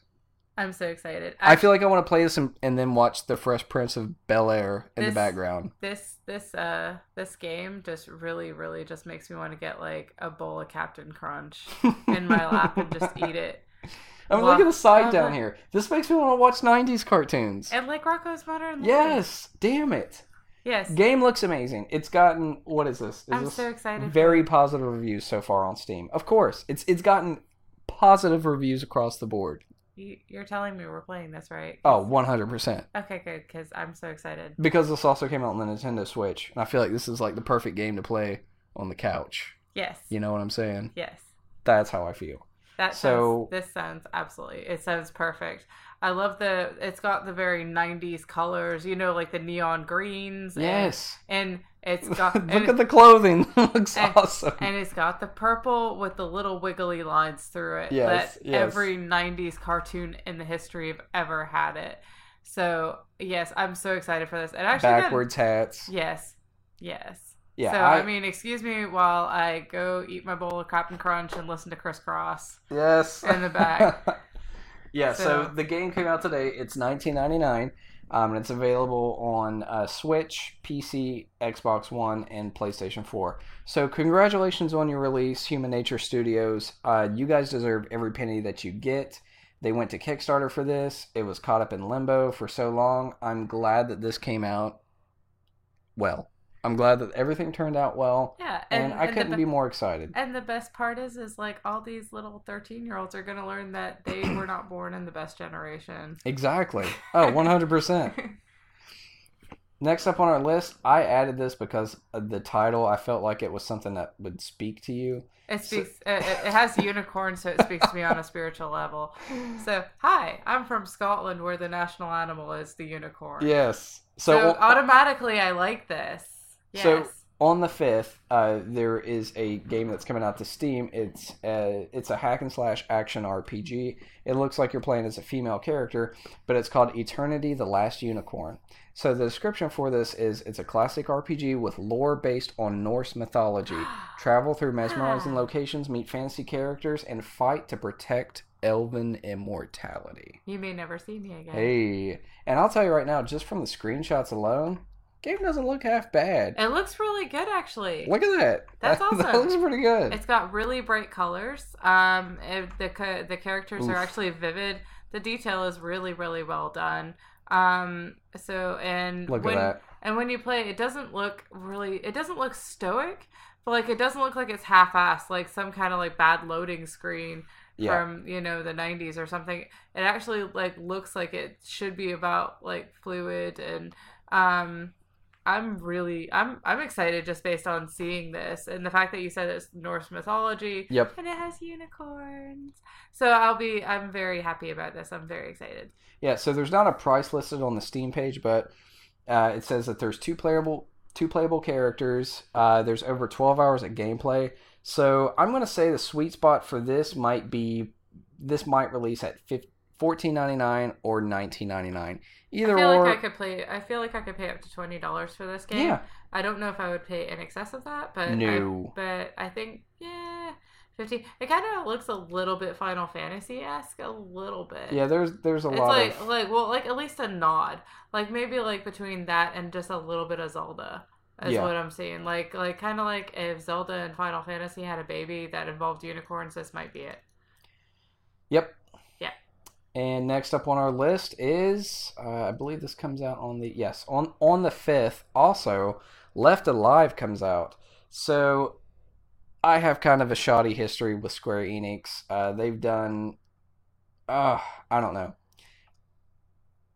I'm so excited. I feel like I want to play this and, and then watch the Fresh Prince of Bel Air in the background. this this uh this game just really really just makes me want to get like a bowl of Captain Crunch in my lap and just eat it. I mean, Well, look at the side down here. This makes me want to watch '90s cartoons. And like Rocko's Modern Life. Yes, damn it. Yes. Game looks amazing. It's gotten what is this? Is I'm this so excited. very positive reviews so far on Steam. Of course, it's it's gotten positive reviews across the board. You, you're telling me we're playing this, right? Oh, 100%. Okay, good, because I'm so excited. Because this also came out on the Nintendo Switch, and I feel like this is like the perfect game to play on the couch. Yes. You know what I'm saying? Yes. That's how I feel. That So- sounds, this sounds absolutely. It sounds perfect. I love the. It's got the very '90s colors. You know, like the neon greens. and- Yes. And, it's got. Look at the clothing. looks and- awesome. and it's got the purple with the little wiggly lines through it. Yes, that yes. every '90s cartoon in the history of ever had it. So yes, I'm so excited for this. And actually, got- Backwards hats. Yes. Yes. Yeah, so I- I, mean, excuse me while I go eat my bowl of Captain Crunch and listen to Kris Kross. Yes. In the back. yeah, so, So- the game came out today. It's 19.99. Um, and it's available on uh, Switch, PC, Xbox One, and PlayStation 4. So congratulations on your release, HumaNature Studios. Uh, you guys deserve every penny that you get. They went to Kickstarter for this. It was caught up in limbo for so long. I'm glad that this came out well. I'm glad that everything turned out well, Yeah, and, I the couldn't be- be more excited. And the best part is, is like all these little thirteen-year-olds are gonna learn that they were not born in the best generation. Exactly. Oh, 100%. Next up on our list, I added this because the title. I felt like it was something that would speak to you. It speaks. it, it it has unicorn, so it speaks to me on a spiritual level. So, hi, I'm from Scotland, where the national animal is the unicorn. Yes. So, So, automatically, I like this. Yes. So- on the fifth, uh, there is a game that's coming out to Steam. It's a, it's a hack and slash action RPG. It looks like you're playing as a female character, but it's called Eternity: The Last Unicorn. So the description for this is it's a classic RPG with lore based on Norse mythology. Travel through mesmerizing locations, meet fantasy characters, and fight to protect elven immortality. you may never see me again. Hey, and I'll tell you right now, just from the screenshots alone, game doesn't look half bad. It looks really good, actually. Look at that. That's that, That looks pretty good. It's got really bright colors. Um, it, the the characters Oof. are actually vivid. The detail is really really well done. Um, so and Look when, at that. And when you play, it doesn't look really. It doesn't look stoic, but like it doesn't look like it's half-assed, like some kind of like bad loading screen Yeah. from you know the 90s or something. It actually like looks like it should be about like fluid and um. I'm really I'm I'm excited just based on seeing this and the fact that you said it's Norse mythology Yep. and it has unicorns. So I'll be I'm very happy about this. I'm very excited. Yeah, so there's not a price listed on the Steam page, but uh, it says that there's two playable two playable characters. Uh, there's over 12 hours of gameplay. So I'm gonna say the sweet spot for this might be this might release at 15, 14.99 or 19.99. Either I feel or. like I could play I feel like I could pay up to twenty dollars for this game. yeah. I don't know if I would pay in excess of that, but No. I, but I think yeah, fifty. It kind of looks a little bit Final Fantasy esque, a little bit. Yeah, there's there's a it's lot like of like well, like at least a nod, like maybe like between that and just a little bit of Zelda. Is Yeah. what I'm seeing. Like like kind of like if Zelda and Final Fantasy had a baby that involved unicorns, this might be it. Yep. And next up on our list is, uh, I believe this comes out on the yes on on the fifth. Also, Left Alive comes out. So, I have kind of a shoddy history with Square Enix. Uh, they've done, uh, I don't know.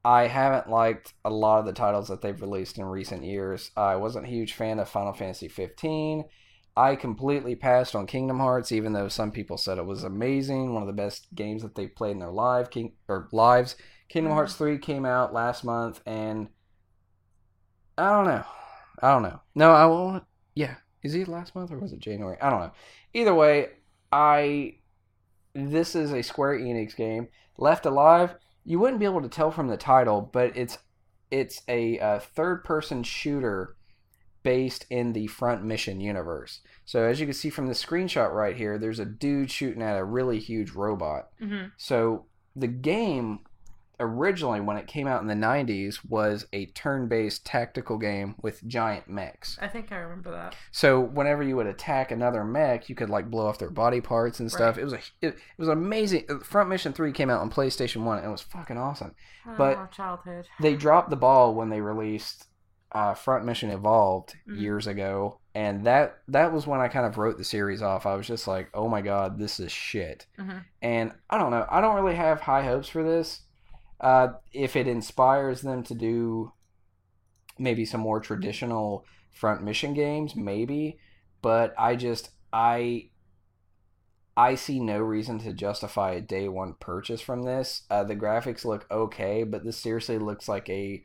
I haven't liked a lot of the titles that they've released in recent years. I wasn't a huge fan of Final Fantasy 15. I completely passed on Kingdom Hearts, even though some people said it was amazing, one of the best games that they've played in their live King or lives. Kingdom. Hearts three came out last month, and I don't know. I don't know. No, I won't. Yeah, is it last month or was it January? I don't know. Either way, I this is a Square Enix game. Left Alive, you wouldn't be able to tell from the title, but it's it's a, uh third person shooter based in the front mission universe. So as you can see from the screenshot right here, there's a dude shooting at a really huge robot. hmm So the game originally when it came out in the 90s was a turn-based tactical game with giant mechs. I think I remember that. So whenever you would attack another mech, you could like blow off their body parts and stuff. Right. It was a it, it was amazing. Front Mission 3 came out on PlayStation 1 and it was fucking awesome. But- oh, childhood. They dropped the ball when they released uh, Front Mission Evolved Mhm. years ago, and that that was when I kind of wrote the series off. I was just like, "Oh my god, this is shit." hmm And I don't know. I don't really have high hopes for this. Uh, if it inspires them to do maybe some more traditional front mission games, maybe. But I just I I see no reason to justify a day one purchase from this. Uh, the graphics look okay, but this seriously looks like a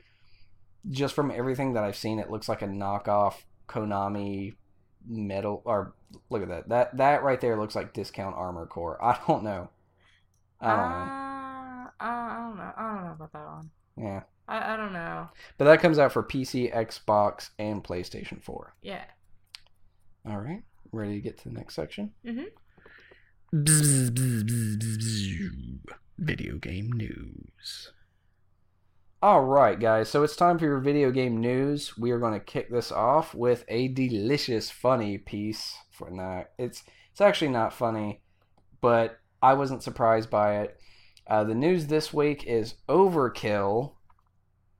just from everything that I've seen, it looks like a knockoff Konami metal or look at that. That that right there looks like discount Armored Core. I don't know. I don't know. Uh, I don't know. I don't know about that one. Yeah. I, I don't know. But that comes out for PC, Xbox, and PlayStation 4. Yeah. All right. Ready to get to the next section? Mm-hmm. Video game news. All right, guys. So it's time for your video game news. We are going to kick this off with a delicious, funny piece. For now, it's it's actually not funny, but I wasn't surprised by it. Uh, the news this week is Overkill.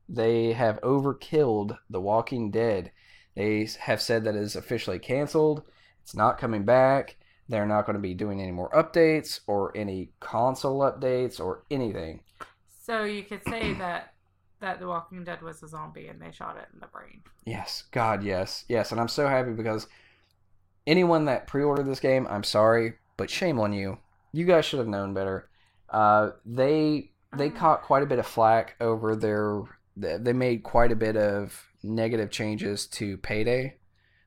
They have overkilled The Walking Dead. They have said that it is officially canceled. It's not coming back. They're not going to be doing any more updates or any console updates or anything. So you could say that that The Walking Dead was a zombie and they shot it in the brain. Yes, God, yes, yes, and I'm so happy because anyone that pre-ordered this game, I'm sorry, but shame on you. You guys should have known better. Uh, they they Uh. caught quite a bit of flack over their. They made quite a bit of negative changes to Payday.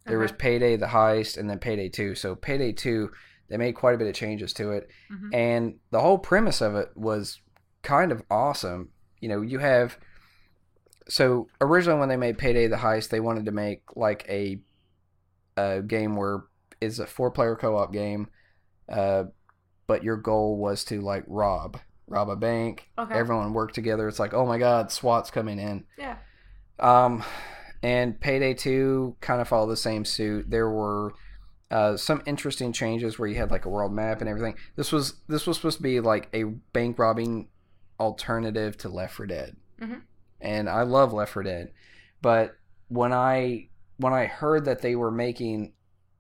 There was Payday the heist, and then Payday Two. So Payday Two, they made quite a bit of changes to it. Mhm. and the whole premise of it was kind of awesome. You know, you have so originally when they made Payday the Heist, they wanted to make like a a game where it's a four player co op game, uh, but your goal was to like rob rob a bank. Okay. Everyone worked together. It's like, oh my god, SWAT's coming in. yeah. Um, and Payday 2 kind of followed the same suit. There were uh, some interesting changes where you had like a world map and everything. This was this was supposed to be like a bank robbing alternative to Left 4 Dead, Mhm. And I love Left 4 Dead, but when I when I heard that they were making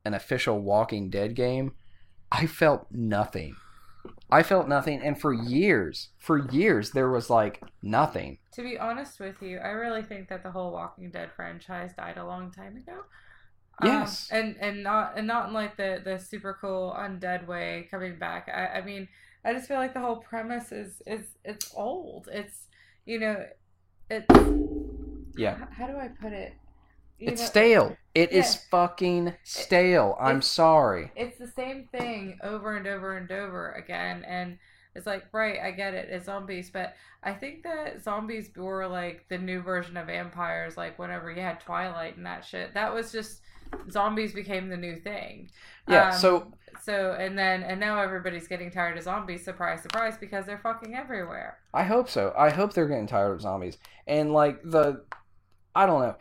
an official Walking Dead game, I felt nothing. I felt nothing, and for years, for years, there was like nothing. To be honest with you, I really think that the whole Walking Dead franchise died a long time ago. Yes. Um, and and not and not in like the the super cool undead way coming back. I, I mean, I just feel like the whole premise is is it's old. It's you know, it's Yeah. h- How do I put it? You It's know, stale. It is fucking stale. I'm it's- sorry. It's the same thing over and over and over again, and it's like, right, I get it, it's zombies, but I think that zombies were like the new version of vampires. Like whenever you had Twilight and that shit, that was just zombies became the new thing. Yeah. Um, so So and then and now everybody's getting tired of zombies. Surprise, surprise, because they're fucking everywhere. I hope so. I hope they're getting tired of zombies. And like the, I don't know.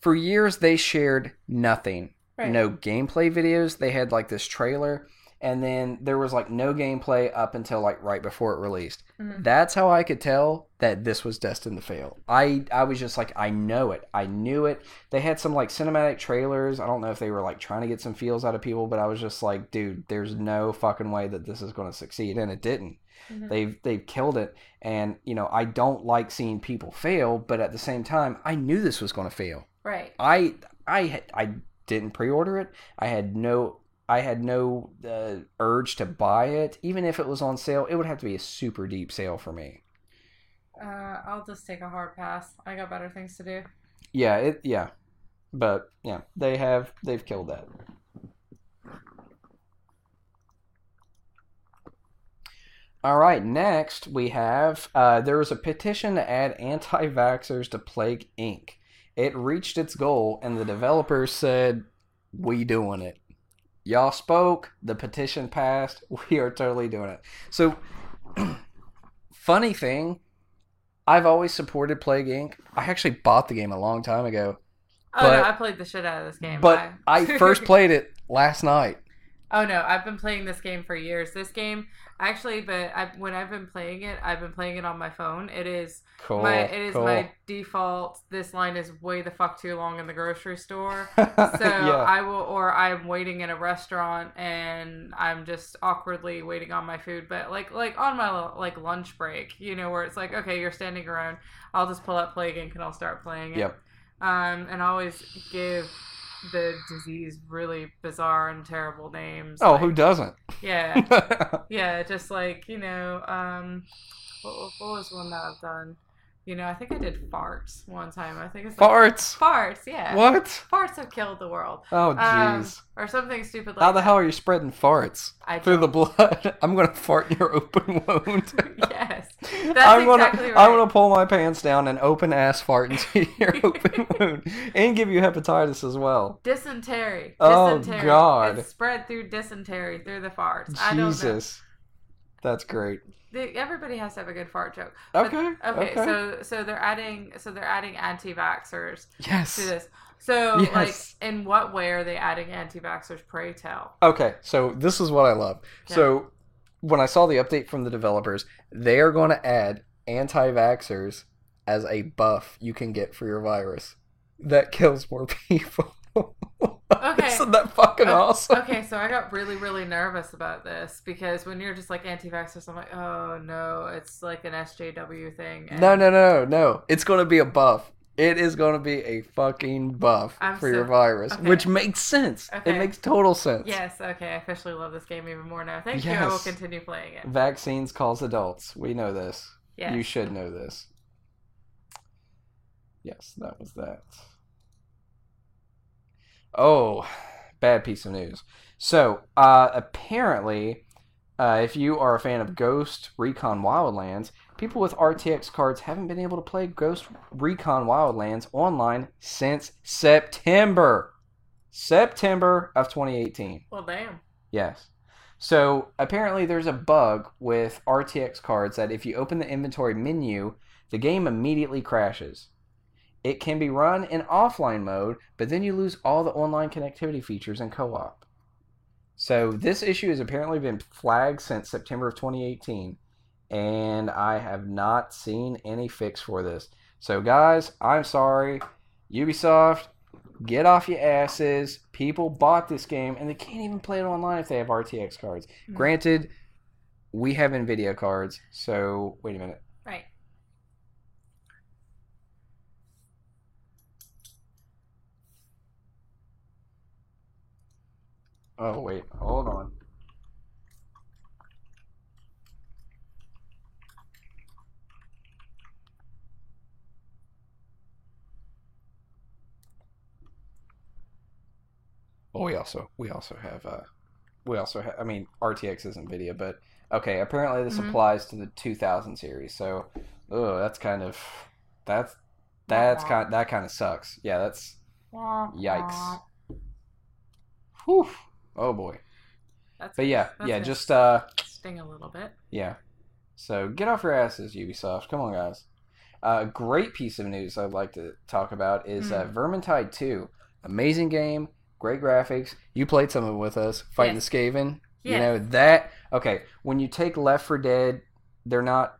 For years they shared nothing. Right. No gameplay videos. They had like this trailer, and then there was like no gameplay up until like right before it released. Mhm. That's how I could tell that this was destined to fail. I I was just like I know it. I knew it. They had some like cinematic trailers. I don't know if they were like trying to get some feels out of people, but I was just like, dude, there's no fucking way that this is going to succeed, and it didn't. Mhm. They've they've killed it, and you know I don't like seeing people fail, but at the same time, I knew this was going to fail. Right. I I I didn't pre-order it. I had no I had no uh, urge to buy it. Even if it was on sale, it would have to be a super deep sale for me. Uh, I'll just take a hard pass. I got better things to do. Yeah, it yeah. But yeah, they have they've killed that. All right, next we have uh, there was a petition to add anti vaxxers to Plague Inc. It reached its goal, and the developers said, We doing it. Y'all spoke, the petition passed, we are totally doing it. So, funny thing, I've always supported Plague Inc. I actually bought the game a long time ago, Oh But- no, I played the shit out of this game. but I first played it last night. Oh no, I've been playing this game for years. This game actually, but I, when I've been playing it, I've been playing it on my phone. It is Cool. my it is cool. my default. This line is way the fuck too long in the grocery store. So yeah. I will, or I'm waiting in a restaurant and I'm just awkwardly waiting on my food. But like, like on my like lunch break, you know, where it's like, okay, you're standing around. I'll just pull up Plague Inc. and I'll start playing it. Yep. Um, and always give the disease really bizarre and terrible names. Oh, like- who doesn't? Yeah, yeah, just like you know, um, what, what was one that I've done? You know, I think I did farts one time. I think it's like Farts. farts. Yeah, What? farts have killed the world. Oh, Um, jeez. or something stupid like How the that. hell are you spreading farts I through the don't- blood? I'm gonna fart in your open wound. yes, I'm gonna exactly right. I'm gonna pull my pants down and open ass fart into your open wound and give you hepatitis as well. Dysentery. Oh, Dysentery. God. It's spread through dysentery through the farts. I don't know. Jesus, that's great. Everybody has to have a good fart joke. But- Okay. Okay, okay. so so they're adding so they're adding anti-vaxxers yes. to this. So Yes. like, in what way are they adding anti-vaxxers? Pray tell. Okay, so this is what I love. Okay. So when I saw the update from the developers, they are going to add anti-vaxxers as a buff you can get for your virus that kills more people. Okay. Isn't that fucking O- awesome? Okay, so I got really really nervous about this because when you're just like anti-vaxxers, I'm like, oh no, it's like an SJW thing. and- No, no, no, no. It's going to be a buff. It is going to be a fucking buff I'm for so- your virus, okay. which makes sense. Okay. It makes total sense. Yes. Okay. I officially love this game even more now. Thank you. I will continue playing it. Vaccines cause adults. We know this. Yes. You should know this. Yes, that was that. Oh, bad piece of news. So, uh, apparently, uh, if you are a fan of Ghost Recon Wildlands, people with RTX cards haven't been able to play Ghost Recon Wildlands online since September. September of 2018. Well, damn. Yes. So apparently, there's a bug with RTX cards that if you open the inventory menu, the game immediately crashes. It can be run in offline mode, but then you lose all the online connectivity features and co op. So this issue has apparently been flagged since September of 2018, and I have not seen any fix for this. So, guys, I'm sorry. Ubisoft, get off your asses. People bought this game and they can't even play it online if they have RTX cards. Hmm. Granted, we have Nvidia cards, so wait a minute. Right. Oh wait, hold on. Well, we also we also have uh we also have I mean RTX is Nvidia, but okay, apparently this Mhm. applies to the 2000 series. So, oh, that's kind of that's that's kind that kind of sucks. Yeah, that's yikes. Whew. Oh boy. That's But yeah, yeah, just uh sting a little bit. yeah. So get off your asses, Ubisoft. Come on, guys. A great piece of news I'd like to talk about is uh, Hmm. Vermintide 2. Amazing game, great graphics. You played some of it with us, fighting Yes. the Skaven. You know that. Okay, when you take Left 4 Dead, they're not.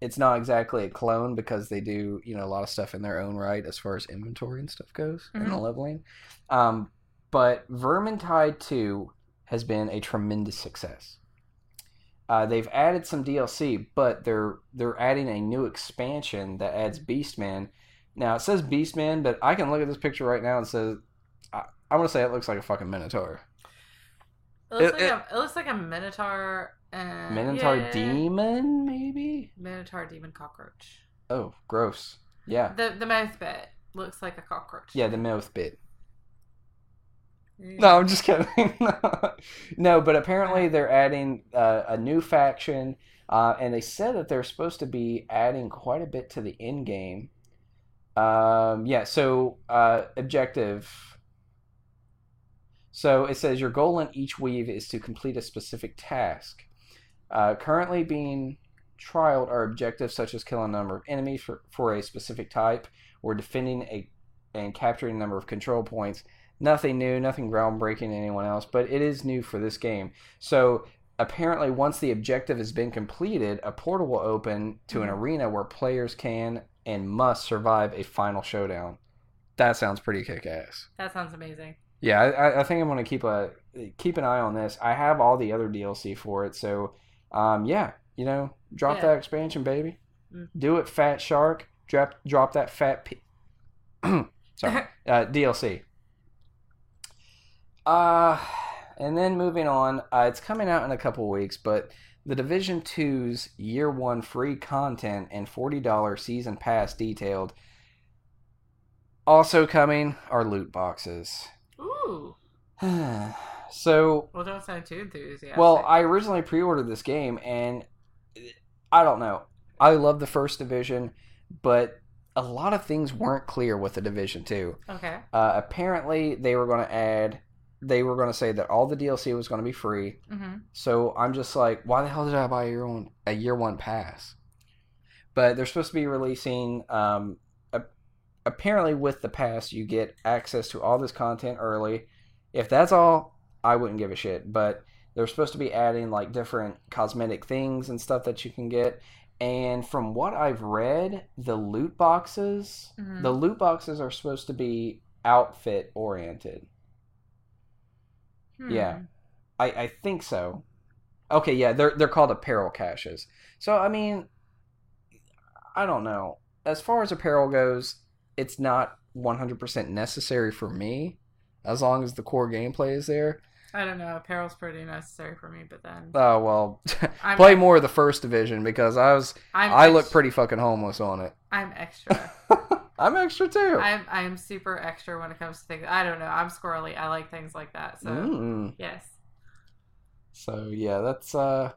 It's not exactly a clone because they do you know a lot of stuff in their own right as far as inventory and stuff goes and the Mhm. leveling. Um, but Vermintide 2 has been a tremendous success. Uh, they've added some DLC, but they're they're adding a new expansion that adds Beastman. Now it says Beastman, but I can look at this picture right now and says I, I'm gonna say it looks like a fucking minotaur. It looks, It- like it- a, it looks like a minotaur. And, Minotaur yeah. demon, maybe. Minotaur demon cockroach. Oh, gross. Yeah, The the mouth bit looks like a cockroach. yeah, the mouth bit. No, I'm just kidding. no, but apparently they're adding uh, a new faction, uh, and they said that they're supposed to be adding quite a bit to the end game. Um, yeah, so uh, objective. So it says your goal in each weave is to complete a specific task. Uh, currently being trialed are objectives such as killing a number of enemies for, for a specific type, or defending a and capturing a number of control points nothing new, nothing groundbreaking to anyone else, but it is new for this game. So apparently, once the objective has been completed, a portal will open to an Mhm. arena where players can and must survive a final showdown. That sounds pretty kick-ass. That sounds amazing. Yeah, I, I- think I'm gonna keep a keep an eye on this. I have all the other DLC for it, so um, yeah, you know, drop Yeah. that expansion, baby. Mm. Do it, Fatshark. Drop drop that fat. P- Sorry, uh, DLC. Uh, and then moving on, uh, it's coming out in a couple weeks, but the Division 2's year one free content and $40 season pass detailed. Also coming are loot boxes. So, Well, don't sound too enthusiastic. well, I originally pre ordered this game, and I don't know. I love the first division, but a lot of things weren't clear with the Division 2. okay. Uh, apparently, they were going to add. They were going to say that all the DLC was going to be free. Mm-hmm. So I'm just like, why the hell did I buy a year one a year one pass? But they're supposed to be releasing. Um, apparently, with the pass, you get access to all this content early. If that's all, I wouldn't give a shit. But they're supposed to be adding like different cosmetic things and stuff that you can get. And from what I've read, the loot boxes, Mhm. the loot boxes are supposed to be outfit oriented. Hmm. Yeah. I, I think so. Okay, yeah, they're they're called apparel caches. So I mean, I don't know. As far as apparel goes, it's not 100% necessary for me, as long as the core gameplay is there. I don't know. Apparel's pretty necessary for me, but then Oh well, play more of the first division because I was I'm I look pretty fucking homeless on it. I'm extra. I'm extra too. I'm I'm super extra when it comes to things. I don't know. I'm squirrely. I like things like that. So Mm. yes. So yeah, that's uh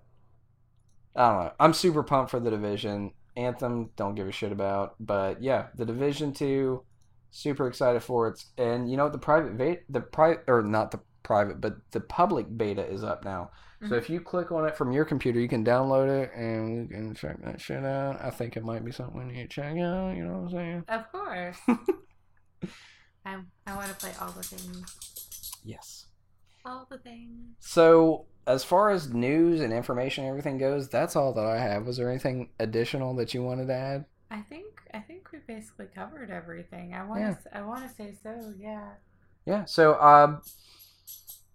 I don't know. I'm super pumped for the division. Anthem don't give a shit about, but yeah, the division 2 super excited for it. And you know the private beta the private or not the private, but the public beta is up now. So Mhm. if you click on it from your computer, you can download it and we can check that shit out. I think it might be something we need to check out, you know what I'm saying? Of course. I I want to play all the things. Yes. All the things. So, as far as news and information and everything goes, that's all that I have. Was there anything additional that you wanted to add? I think I think we basically covered everything. I want Yeah. to I want to say so. Yeah. Yeah. So, um,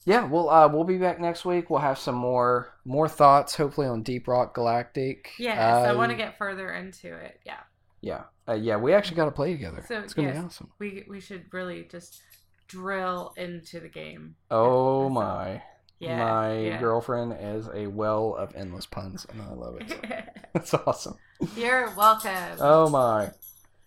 yeah, we'll uh, we'll be back next week. We'll have some more more thoughts, hopefully on Deep Rock Galactic. Yes, I want to get further into it. Yeah. Yeah, uh, yeah. We actually got to play together. So, it's gonna yes. be awesome. We we should really just drill into the game. Oh my! Yeah. my yeah. girlfriend is a well of endless puns, and I love it. That's awesome. You're welcome. Oh my.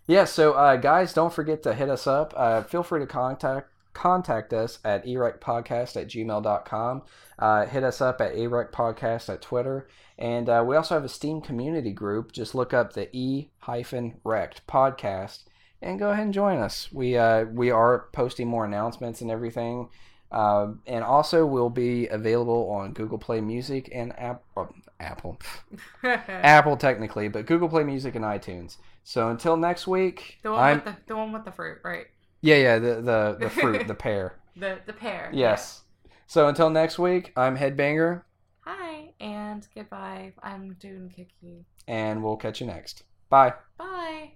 Yeah, so uh, guys, don't forget to hit us up. Uh, feel free to contact contact us at erektpodcast at gmail.com. Uh, hit us up at erektpodcast at Twitter. And uh, we also have a Steam community group. Just look up the E hyphen Rekt podcast and go ahead and join us. We uh, we are posting more announcements and everything. Uh, and also, we'll be available on Google Play Music and App- uh, Apple. Apple technically, but Google Play Music and iTunes. So until next week, the one I'm with the the one with the fruit, right? yeah yeah the the, the fruit the pear The the pear. yes. So until next week, I'm Headbanger, yeah. Hi and goodbye. I'm Dune Kiki. and we'll catch you next. Bye. Bye.